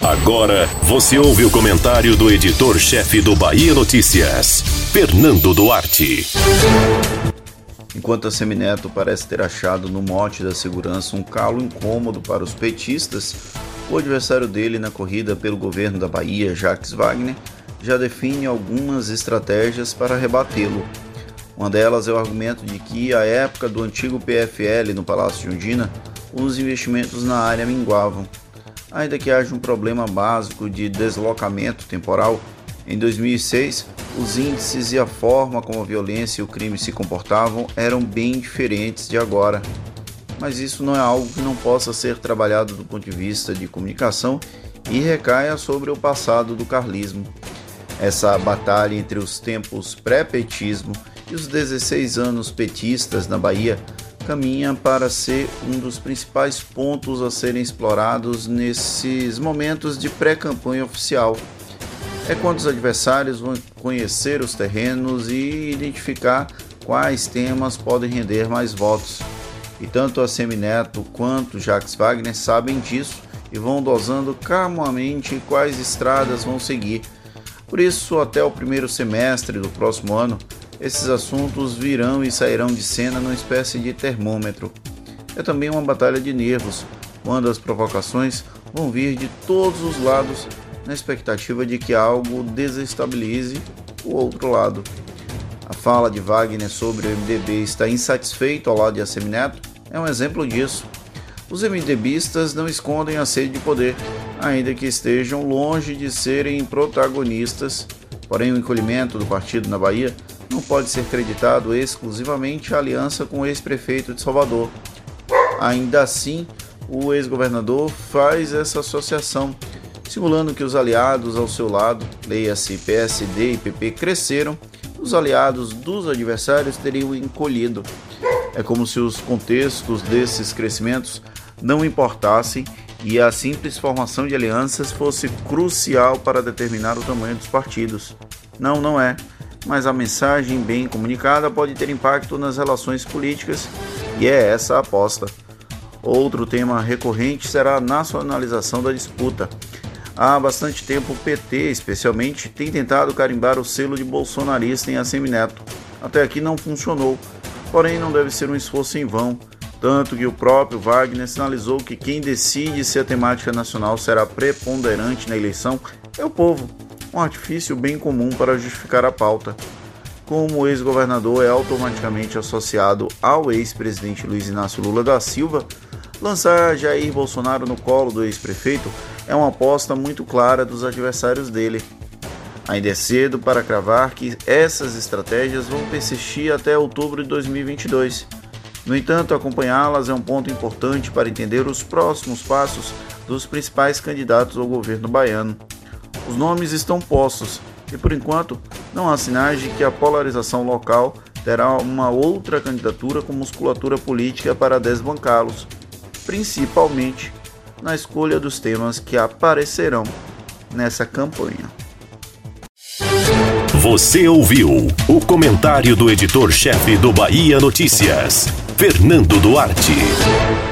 Agora você ouve o comentário do editor-chefe do Bahia Notícias, Fernando Duarte. Enquanto a Semineto parece ter achado no mote da segurança um calo incômodo para os petistas, o adversário dele na corrida pelo governo da Bahia, Jacques Wagner, já define algumas estratégias para rebatê-lo. Uma delas é o argumento de que, à época do antigo PFL no Palácio de Undina, os investimentos na área minguavam. Ainda que haja um problema básico de deslocamento temporal, em 2006, os índices e a forma como a violência e o crime se comportavam eram bem diferentes de agora. Mas isso não é algo que não possa ser trabalhado do ponto de vista de comunicação e recaia sobre o passado do carlismo. Essa batalha entre os tempos pré-petismo e os 16 anos petistas na Bahia caminha para ser um dos principais pontos a serem explorados nesses momentos de pré-campanha oficial. É quando os adversários vão conhecer os terrenos e identificar quais temas podem render mais votos. E tanto a Semineto quanto Jacques Wagner sabem disso e vão dosando calmamente quais estradas vão seguir. Por isso, até o primeiro semestre do próximo ano, esses assuntos virão e sairão de cena numa espécie de termômetro. É também uma batalha de nervos, quando as provocações vão vir de todos os lados, na expectativa de que algo desestabilize o outro lado. A fala de Wagner sobre o MDB estar insatisfeito ao lado de Assemineto é um exemplo disso. Os MDBistas não escondem a sede de poder, ainda que estejam longe de serem protagonistas. Porém, o encolhimento do partido na Bahia não pode ser creditado exclusivamente à aliança com o ex-prefeito de Salvador. Ainda assim, o ex-governador faz essa associação, simulando que os aliados ao seu lado, leia-se PSD e PP, cresceram, os aliados dos adversários teriam encolhido. É como se os contextos desses crescimentos não importassem e a simples formação de alianças fosse crucial para determinar o tamanho dos partidos. Não, não é mas a mensagem bem comunicada pode ter impacto nas relações políticas e é essa a aposta. Outro tema recorrente será a nacionalização da disputa. Há bastante tempo o PT, especialmente, tem tentado carimbar o selo de bolsonarista em Assemineto. Até aqui não funcionou, porém não deve ser um esforço em vão, tanto que o próprio Wagner sinalizou que quem decide se a temática nacional será preponderante na eleição é o povo um artifício bem comum para justificar a pauta. Como o ex-governador é automaticamente associado ao ex-presidente Luiz Inácio Lula da Silva, lançar Jair Bolsonaro no colo do ex-prefeito é uma aposta muito clara dos adversários dele. Ainda é cedo para cravar que essas estratégias vão persistir até outubro de 2022. No entanto, acompanhá-las é um ponto importante para entender os próximos passos dos principais candidatos ao governo baiano. Os nomes estão postos e, por enquanto, não há sinais de que a polarização local terá uma outra candidatura com musculatura política para desbancá-los, principalmente na escolha dos temas que aparecerão nessa campanha. Você ouviu o comentário do editor-chefe do Bahia Notícias, Fernando Duarte.